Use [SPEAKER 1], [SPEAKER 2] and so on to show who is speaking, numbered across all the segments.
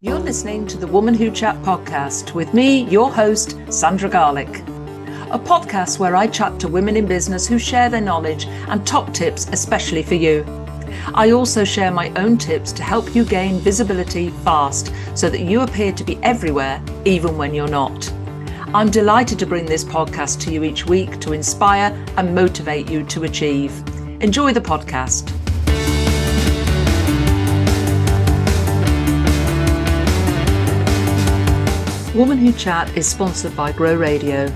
[SPEAKER 1] You're listening to the Woman Who Chat podcast with me, your host, Sandra Garlick. A podcast where I chat to women in business who share their knowledge and top tips, especially for you. I also share my own tips to help you gain visibility fast so that you appear to be everywhere, even when you're not. I'm delighted to bring this podcast to you each week to inspire and motivate you to achieve. Enjoy the podcast. Woman Who Chat is sponsored by Grow Radio.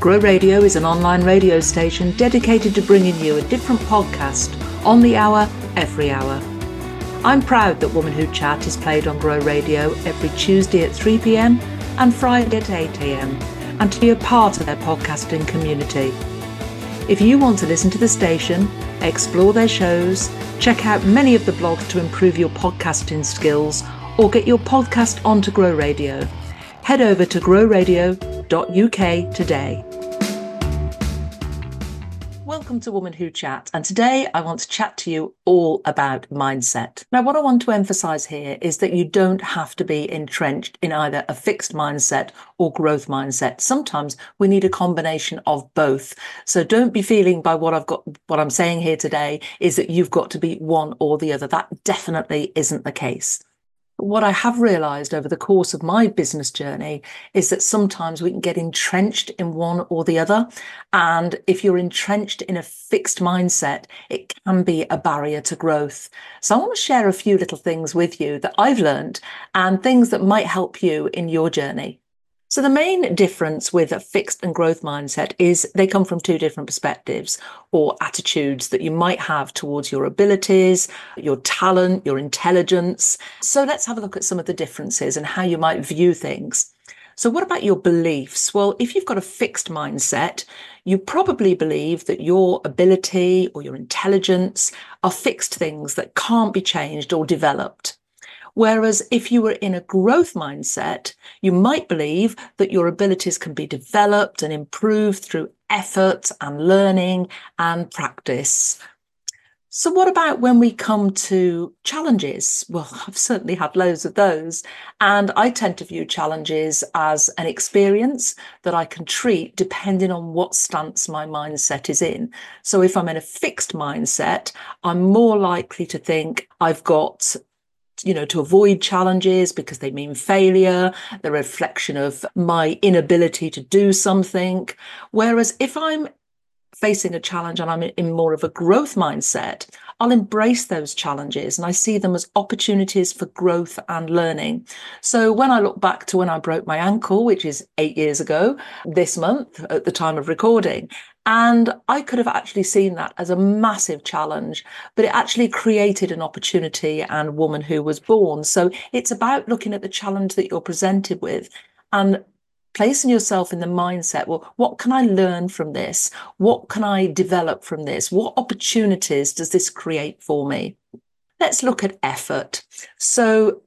[SPEAKER 1] Grow Radio is an online radio station dedicated to bringing you a different podcast on the hour, every hour. I'm proud that Woman Who Chat is played on Grow Radio every Tuesday at 3 pm and Friday at 8 am, and to be a part of their podcasting community. If you want to listen to the station, explore their shows, check out many of the blogs to improve your podcasting skills, or get your podcast onto Grow Radio, head over to growradio.uk today. Welcome to Woman Who Chat, and today I want to chat to you all about mindset. Now, what I want to emphasize here is that you don't have to be entrenched in either a fixed mindset or growth mindset. Sometimes we need a combination of both. So don't be feeling by what I've got, what I'm saying here today is that you've got to be one or the other. That definitely isn't the case what I have realized over the course of my business journey is that sometimes we can get entrenched in one or the other. And if you're entrenched in a fixed mindset, it can be a barrier to growth. So I want to share a few little things with you that I've learned and things that might help you in your journey. So the main difference with a fixed and growth mindset is they come from two different perspectives or attitudes that you might have towards your abilities, your talent, your intelligence. So let's have a look at some of the differences and how you might view things. So, what about your beliefs? Well, if you've got a fixed mindset, you probably believe that your ability or your intelligence are fixed things that can't be changed or developed. Whereas if you were in a growth mindset, you might believe that your abilities can be developed and improved through effort and learning and practice. So, what about when we come to challenges? Well, I've certainly had loads of those. And I tend to view challenges as an experience that I can treat depending on what stance my mindset is in. So, if I'm in a fixed mindset, I'm more likely to think I've got you know, to avoid challenges because they mean failure, the reflection of my inability to do something. Whereas if I'm facing a challenge and I'm in more of a growth mindset, I'll embrace those challenges and I see them as opportunities for growth and learning. So when I look back to when I broke my ankle, which is eight years ago this month at the time of recording, and I could have actually seen that as a massive challenge, but it actually created an opportunity and woman who was born. So it's about looking at the challenge that you're presented with and placing yourself in the mindset well what can i learn from this what can i develop from this what opportunities does this create for me let's look at effort so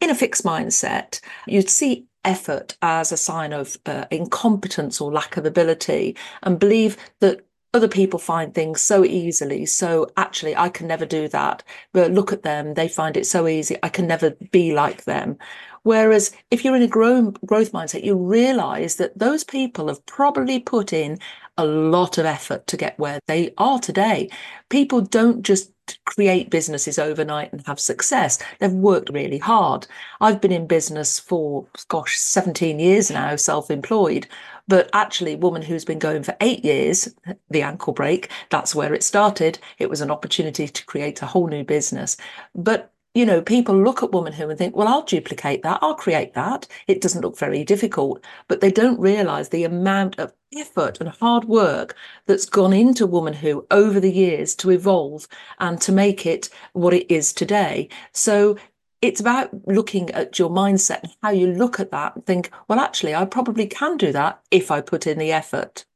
[SPEAKER 1] in a fixed mindset you'd see effort as a sign of uh, incompetence or lack of ability and believe that other people find things so easily. So actually, I can never do that. But look at them. They find it so easy. I can never be like them. Whereas if you're in a grow, growth mindset, you realize that those people have probably put in a lot of effort to get where they are today. People don't just create businesses overnight and have success. They've worked really hard. I've been in business for, gosh, 17 years now, self employed. But actually, woman who's been going for eight years, the ankle break, that's where it started. It was an opportunity to create a whole new business. But you know, people look at Woman Who and think, well, I'll duplicate that, I'll create that. It doesn't look very difficult, but they don't realize the amount of effort and hard work that's gone into Woman Who over the years to evolve and to make it what it is today. So it's about looking at your mindset and how you look at that and think, well, actually, I probably can do that if I put in the effort.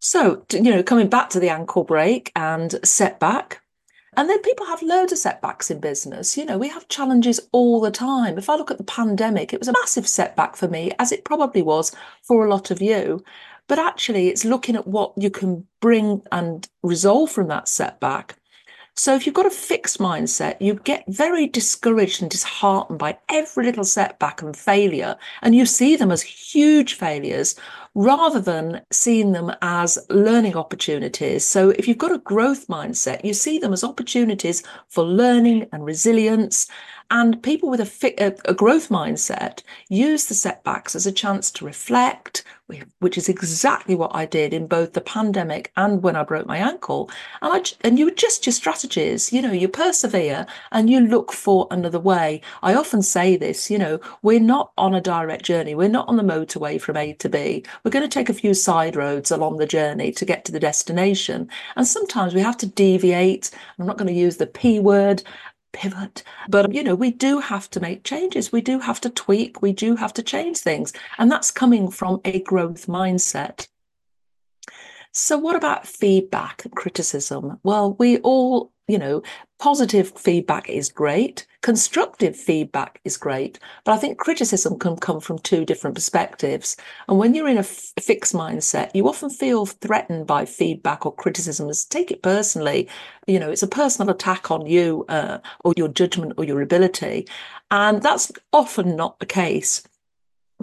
[SPEAKER 1] So, you know, coming back to the ankle break and setback, and then people have loads of setbacks in business. You know, we have challenges all the time. If I look at the pandemic, it was a massive setback for me, as it probably was for a lot of you. But actually, it's looking at what you can bring and resolve from that setback So if you've got a fixed mindset, you get very discouraged and disheartened by every little setback and failure, and you see them as huge failures rather than seeing them as learning opportunities. So if you've got a growth mindset, you see them as opportunities for learning and resilience and people with a, fi- a, a, growth mindset use the setbacks as a chance to reflect, which is exactly what I did in both the pandemic and when I broke my ankle. And I, and you adjust your strategies, you know, you persevere and you look for another way. I often say this, you know, we're not on a direct journey. We're not on the motorway from A to B. We're going to take a few side roads along the journey to get to the destination. And sometimes we have to deviate. I'm not going to use the P word pivot. But, you know, we do have to make changes. We do have to tweak. We do have to change things. And that's coming from a growth mindset. So, what about feedback and criticism? Well, we all you know, positive feedback is great, constructive feedback is great, but I think criticism can come from two different perspectives. And when you're in a f- fixed mindset, you often feel threatened by feedback or criticism. Take it personally, you know, it's a personal attack on you uh, or your judgment or your ability. And that's often not the case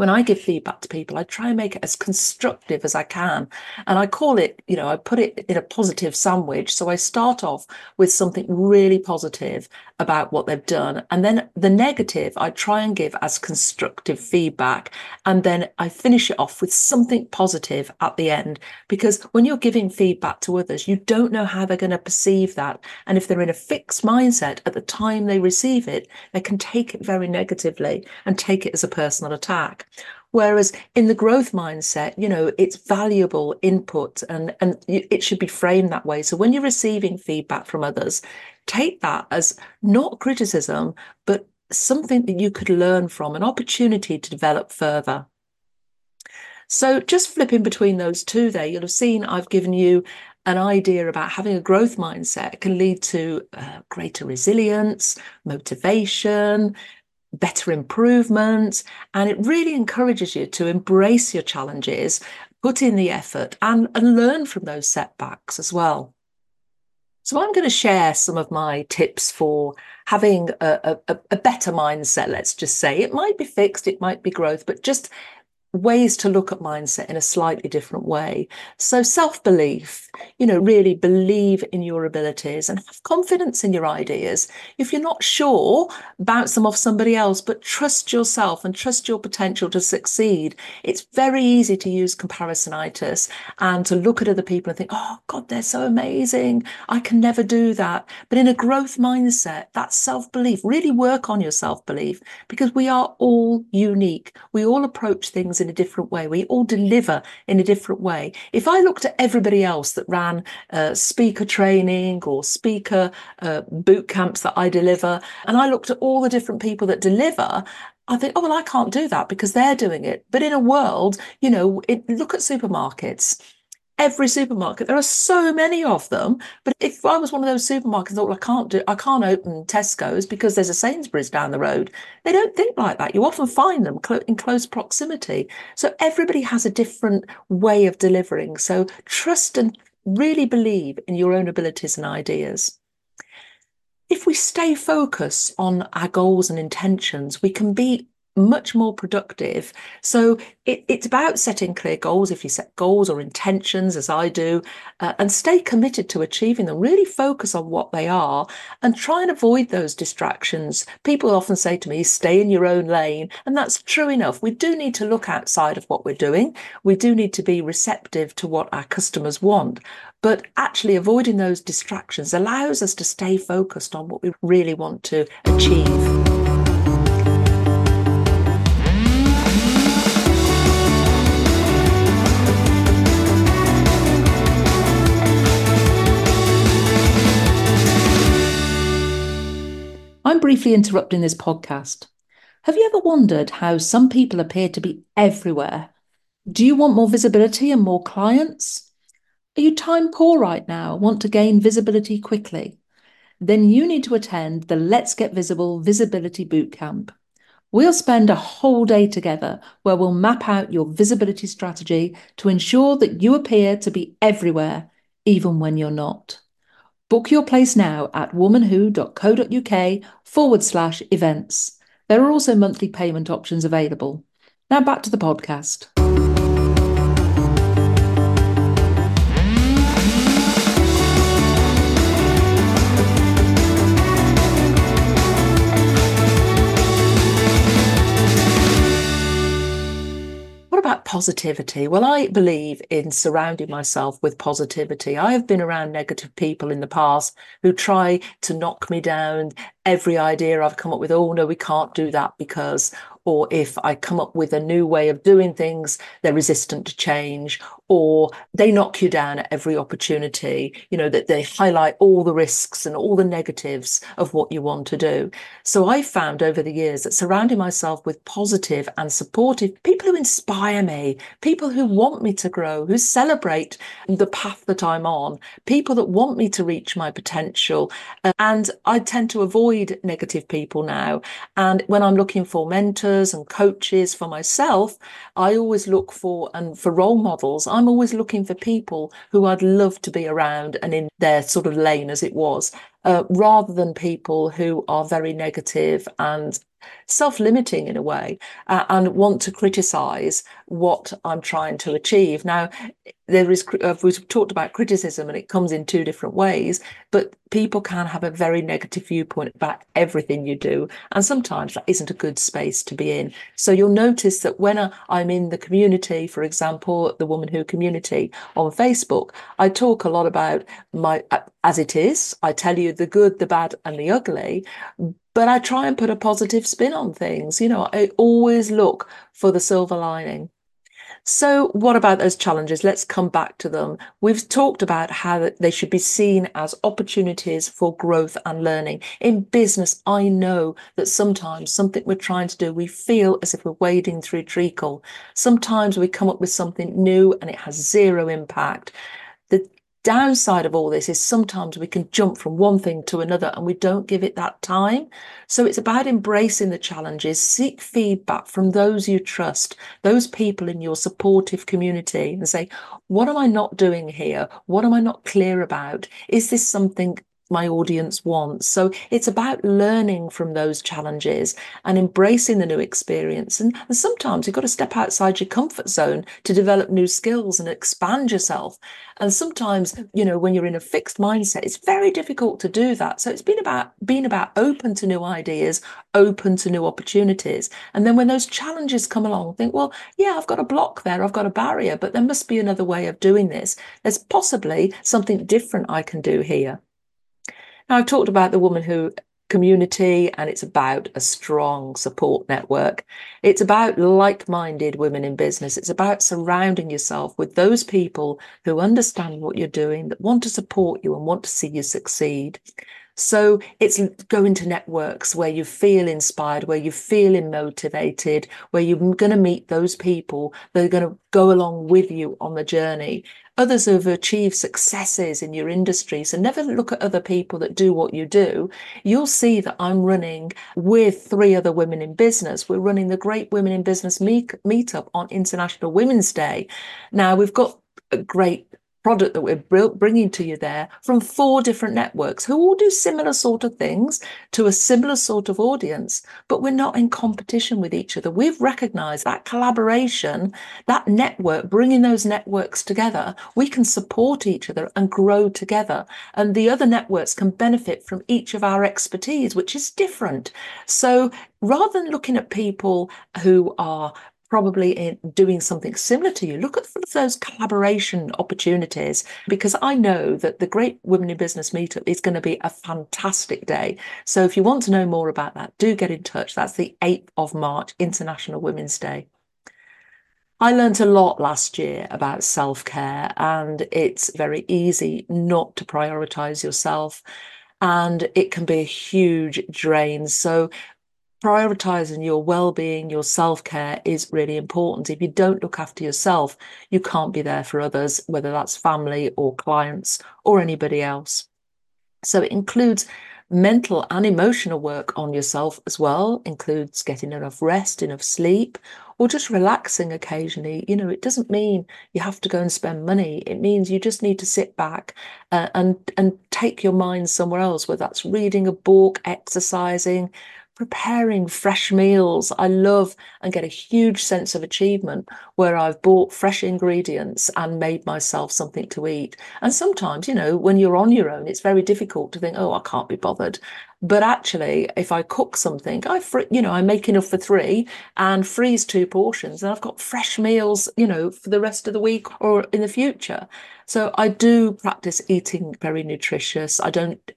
[SPEAKER 1] when I give feedback to people, I try and make it as constructive as I can. And I call it, you know, I put it in a positive sandwich. So I start off with something really positive about what they've done. And then the negative, I try and give as constructive feedback. And then I finish it off with something positive at the end. Because when you're giving feedback to others, you don't know how they're going to perceive that. And if they're in a fixed mindset at the time they receive it, they can take it very negatively and take it as a personal attack. Whereas in the growth mindset, you know, it's valuable input and, and it should be framed that way. So when you're receiving feedback from others, take that as not criticism, but something that you could learn from, an opportunity to develop further. So just flipping between those two there, you'll have seen I've given you an idea about having a growth mindset can lead to uh, greater resilience, motivation, better improvement. And it really encourages you to embrace your challenges, put in the effort, and, and learn from those setbacks as well. So, I'm going to share some of my tips for having a, a, a better mindset, let's just say. It might be fixed, it might be growth, but just ways to look at mindset in a slightly different way. So self belief, you know, really believe in your abilities and have confidence in your ideas. If you're not sure, bounce them off somebody else, but trust yourself and trust your potential to succeed. It's very easy to use comparisonitis and to look at other people and think, oh God, they're so amazing. I can never do that. But in a growth mindset, that self belief, really work on your self belief because we are all unique. We all approach things in a different way. We all deliver in a different way. If I looked at everybody else that ran uh, speaker training or speaker uh, boot camps that I deliver, and I looked at all the different people that deliver, I think, oh, well, I can't do that because they're doing it. But in a world, you know, it, look at supermarkets every supermarket. There are so many of them. But if I was one of those supermarkets, thought, well, I can't do, I can't open Tesco's because there's a Sainsbury's down the road. They don't think like that. You often find them in close proximity. So everybody has a different way of delivering. So trust and really believe in your own abilities and ideas. If we stay focused on our goals and intentions, we can be much more productive. So it, it's about setting clear goals. If you set goals or intentions, as I do, uh, and stay committed to achieving them, really focus on what they are and try and avoid those distractions. People often say to me, stay in your own lane. And that's true enough. We do need to look outside of what we're doing. We do need to be receptive to what our customers want. But actually, avoiding those distractions allows us to stay focused on what we really want to achieve. Briefly interrupting this podcast. Have you ever wondered how some people appear to be everywhere? Do you want more visibility and more clients? Are you time poor right now, want to gain visibility quickly? Then you need to attend the Let's Get Visible Visibility Bootcamp. We'll spend a whole day together where we'll map out your visibility strategy to ensure that you appear to be everywhere, even when you're not. Book your place now at womanwho.co.uk forward slash events. There are also monthly payment options available. Now back to the podcast. Positivity? Well, I believe in surrounding myself with positivity. I have been around negative people in the past who try to knock me down. Every idea I've come up with, oh no, we can't do that because, or if I come up with a new way of doing things, they're resistant to change, or they knock you down at every opportunity, you know, that they highlight all the risks and all the negatives of what you want to do. So I found over the years that surrounding myself with positive and supportive people who inspire me, people who want me to grow, who celebrate the path that I'm on, people that want me to reach my potential. And I tend to avoid negative people now. And when I'm looking for mentors, mentors and coaches for myself, I always look for and for role models. I'm always looking for people who I'd love to be around and in their sort of lane as it was, uh, rather than people who are very negative and self-limiting in a way uh, and want to criticize what i'm trying to achieve. Now there is uh, we've talked about criticism and it comes in two different ways but people can have a very negative viewpoint about everything you do and sometimes that isn't a good space to be in. So you'll notice that when uh, i'm in the community for example the woman who community on facebook i talk a lot about my uh, as it is i tell you the good the bad and the ugly but I try and put a positive spin on things. You know, I always look for the silver lining. So, what about those challenges? Let's come back to them. We've talked about how they should be seen as opportunities for growth and learning. In business, I know that sometimes something we're trying to do, we feel as if we're wading through treacle. Sometimes we come up with something new and it has zero impact. Downside of all this is sometimes we can jump from one thing to another and we don't give it that time. So it's about embracing the challenges, seek feedback from those you trust, those people in your supportive community, and say, what am I not doing here? What am I not clear about? Is this something my audience wants. So it's about learning from those challenges and embracing the new experience. And, and, sometimes you've got to step outside your comfort zone to develop new skills and expand yourself. And sometimes, you know, when you're in a fixed mindset, it's very difficult to do that. So it's been about being about open to new ideas, open to new opportunities. And then when those challenges come along, think, well, yeah, I've got a block there, I've got a barrier, but there must be another way of doing this. There's possibly something different I can do here. Now, I've talked about the woman who community and it's about a strong support network. It's about like minded women in business. It's about surrounding yourself with those people who understand what you're doing, that want to support you and want to see you succeed. So it's going to networks where you feel inspired, where you feel motivated, where you're going to meet those people that are going to go along with you on the journey others who have achieved successes in your industry. So never look at other people that do what you do. You'll see that I'm running with three other women in business. We're running the Great Women in Business meet- meetup on International Women's Day. Now we've got a great product that we're bringing to you there from four different networks who all do similar sort of things to a similar sort of audience, but we're not in competition with each other. We've recognized that collaboration, that network, bringing those networks together, we can support each other and grow together. And the other networks can benefit from each of our expertise, which is different. So rather than looking at people who are probably in doing something similar to you. Look at those collaboration opportunities because I know that the Great Women in Business Meetup is going to be a fantastic day. So if you want to know more about that, do get in touch. That's the 8th of March, International Women's Day. I learned a lot last year about self care, and it's very easy not to prioritize yourself and it can be a huge drain. So prioritizing your well-being your self-care is really important if you don't look after yourself you can't be there for others whether that's family or clients or anybody else so it includes mental and emotional work on yourself as well includes getting enough rest, enough sleep, or just relaxing occasionally. You know, it doesn't mean you have to go and spend money. It means you just need to sit back uh, and and take your mind somewhere else, whether that's reading a book, exercising, preparing fresh meals. I love and get a huge sense of achievement where I've bought fresh ingredients and made myself something to eat. And sometimes, you know, when you're on your own, it's very difficult to think, oh, I can't be bothered. But actually, if I cook something, I, you know, I make enough for three and freeze two portions, and I've got fresh meals, you know, for the rest of the week or in the future. So I do practice eating very nutritious. I don't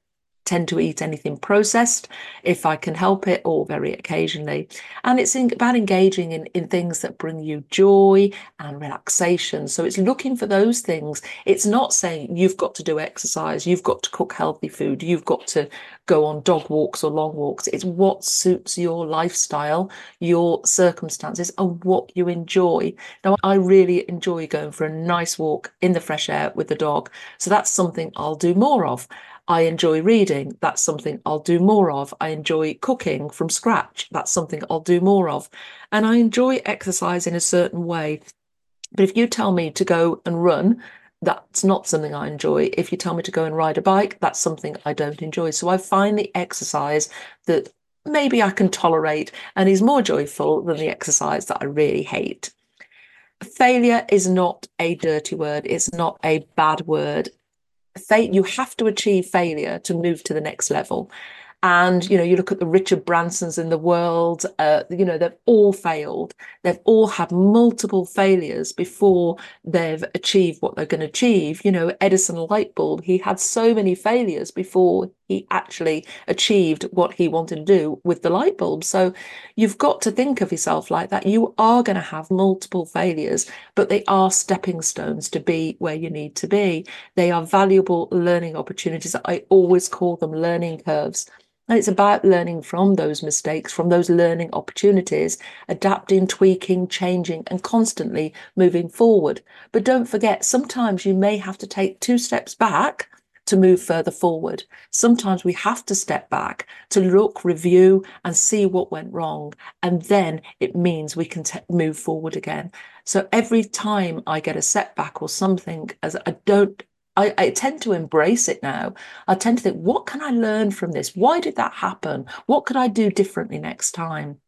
[SPEAKER 1] tend to eat anything processed if I can help it or very occasionally. And it's in, about engaging in, in things that bring you joy and relaxation. So it's looking for those things. It's not saying you've got to do exercise, you've got to cook healthy food, you've got to go on dog walks or long walks. It's what suits your lifestyle, your circumstances, and what you enjoy. Now, I really enjoy going for a nice walk in the fresh air with the dog. So that's something I'll do more of. I enjoy reading. That's something I'll do more of. I enjoy cooking from scratch. That's something I'll do more of. And I enjoy exercise in a certain way. But if you tell me to go and run, that's not something I enjoy. If you tell me to go and ride a bike, that's something I don't enjoy. So I find the exercise that maybe I can tolerate and is more joyful than the exercise that I really hate. Failure is not a dirty word, it's not a bad word you have to achieve failure to move to the next level. And you know you look at the richard bransons in the world uh, you know they've all failed. They've all had multiple failures before they've achieved what they're going to achieve. You know edison light bulb he had so many failures before he actually achieved what he wanted to do with the light bulb. So you've got to think of yourself like that. You are going to have multiple failures but they are stepping stones to be where you need to be. They are valuable learning opportunities. I always call them learning curves. And it's about learning from those mistakes, from those learning opportunities, adapting, tweaking, changing, and constantly moving forward. But don't forget, sometimes you may have to take two steps back to move further forward. Sometimes we have to step back to look, review, and see what went wrong. And then it means we can t- move forward again. So every time I get a setback or something, as I don't I, I, tend to embrace it now. I tend to think, what can I learn from this? Why did that happen? What could I do differently next time?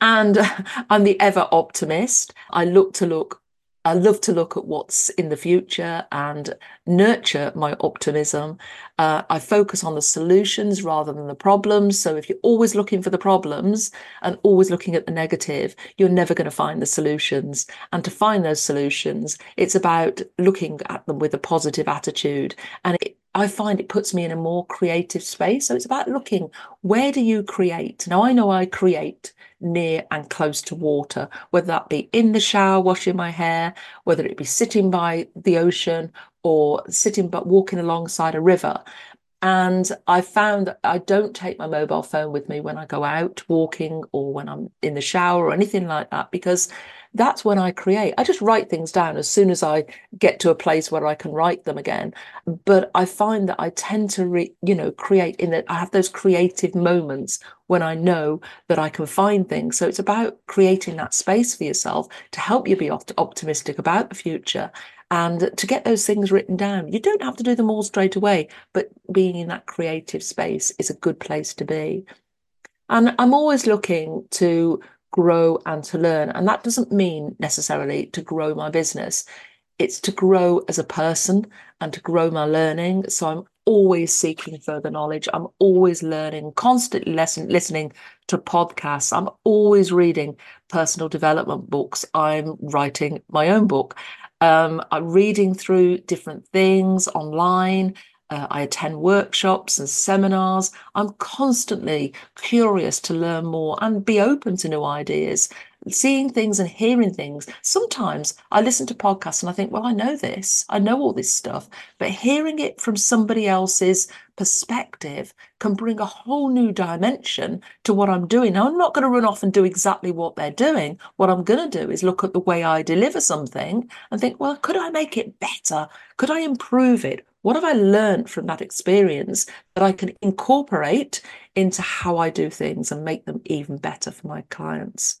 [SPEAKER 1] And I'm the ever optimist. I look to look I love to look at what's in the future and nurture my optimism. Uh, I focus on the solutions rather than the problems. So if you're always looking for the problems and always looking at the negative, you're never going to find the solutions. And to find those solutions, it's about looking at them with a positive attitude. And it, I find it puts me in a more creative space. So it's about looking where do you create? Now I know I create near and close to water, whether that be in the shower washing my hair, whether it be sitting by the ocean or sitting but walking alongside a river. And I found that I don't take my mobile phone with me when I go out walking or when I'm in the shower or anything like that because that's when I create. I just write things down as soon as I get to a place where I can write them again. But I find that I tend to, re, you know, create in that I have those creative moments when I know that I can find things. So it's about creating that space for yourself to help you be optimistic about the future and to get those things written down. You don't have to do them all straight away, but being in that creative space is a good place to be. And I'm always looking to grow and to learn. And that doesn't mean necessarily to grow my business. It's to grow as a person and to grow my learning. So I'm always seeking further knowledge. I'm always learning, constantly lesson, listening to podcasts. I'm always reading personal development books. I'm writing my own book. Um, I'm reading through different things online. Uh, I attend workshops and seminars. I'm constantly curious to learn more and be open to new ideas. Seeing things and hearing things. Sometimes I listen to podcasts and I think, well, I know this, I know all this stuff, but hearing it from somebody else's perspective can bring a whole new dimension to what I'm doing. Now, I'm not going to run off and do exactly what they're doing. What I'm going to do is look at the way I deliver something and think, well, could I make it better? Could I improve it? What have I learned from that experience that I can incorporate into how I do things and make them even better for my clients?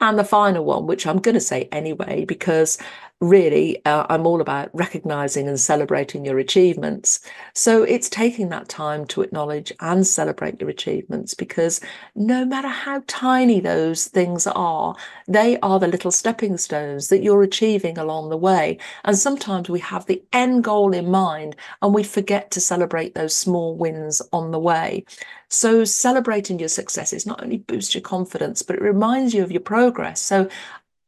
[SPEAKER 1] And the final one, which I'm going to say anyway, because really uh, I'm all about recognizing and celebrating your achievements. So it's taking that time to acknowledge and celebrate your achievements because no matter how tiny those things are, they are the little stepping stones that you're achieving along the way. And sometimes we have the end goal in mind and we forget to celebrate those small wins on the way. So celebrating your successes not only boosts your confidence, but it reminds you of your progress. So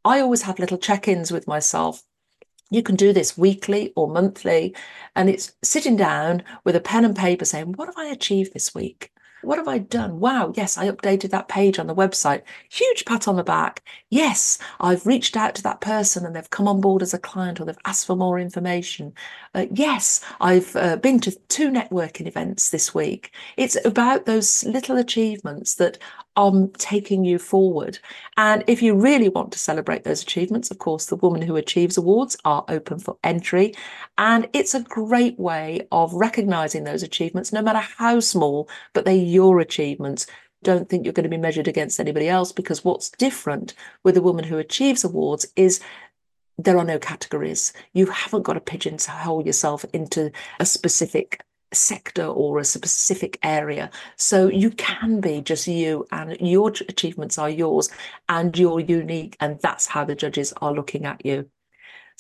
[SPEAKER 1] I always have little check ins with myself. You can do this weekly or monthly, and it's sitting down with a pen and paper saying, What have I achieved this week? What have I done? Wow, yes, I updated that page on the website. Huge pat on the back. Yes, I've reached out to that person and they've come on board as a client or they've asked for more information. Uh, yes, I've uh, been to two networking events this week. It's about those little achievements that are taking you forward. And if you really want to celebrate those achievements, of course, the Woman Who Achieves Awards are open for entry. And it's a great way of recognizing those achievements, no matter how small, but they're your achievements don't think you're going to be measured against anybody else because what's different with a woman who achieves awards is there are no categories. You haven't got to pigeonhole yourself into a specific sector or a specific area. So you can be just you and your achievements are yours and you're unique. And that's how the judges are looking at you.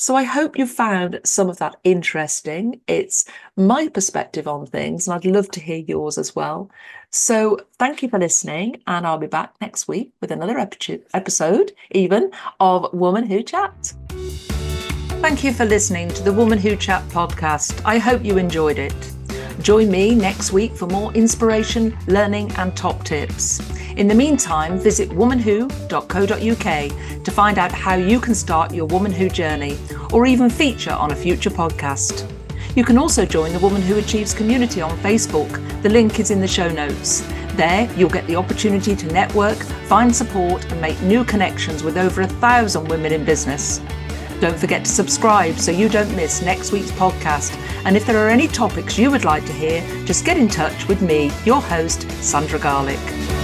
[SPEAKER 1] So I hope you found some of that interesting. It's my perspective on things, and I'd love to hear yours as well. So thank you for listening, and I'll be back next week with another episode, even of Woman Who Chat. Thank you for listening to the Woman Who Chat podcast. I hope you enjoyed it. Join me next week for more inspiration, learning, and top tips. In the meantime, visit womanwho.co.uk to find out how you can start your Woman Who journey or even feature on a future podcast. You can also join the Woman Who Achieves community on Facebook. The link is in the show notes. There, you'll get the opportunity to network, find support, and make new connections with over a thousand women in business. Don't forget to subscribe so you don't miss next week's podcast. And if there are any topics you would like to hear, just get in touch with me, your host, Sandra Garlick.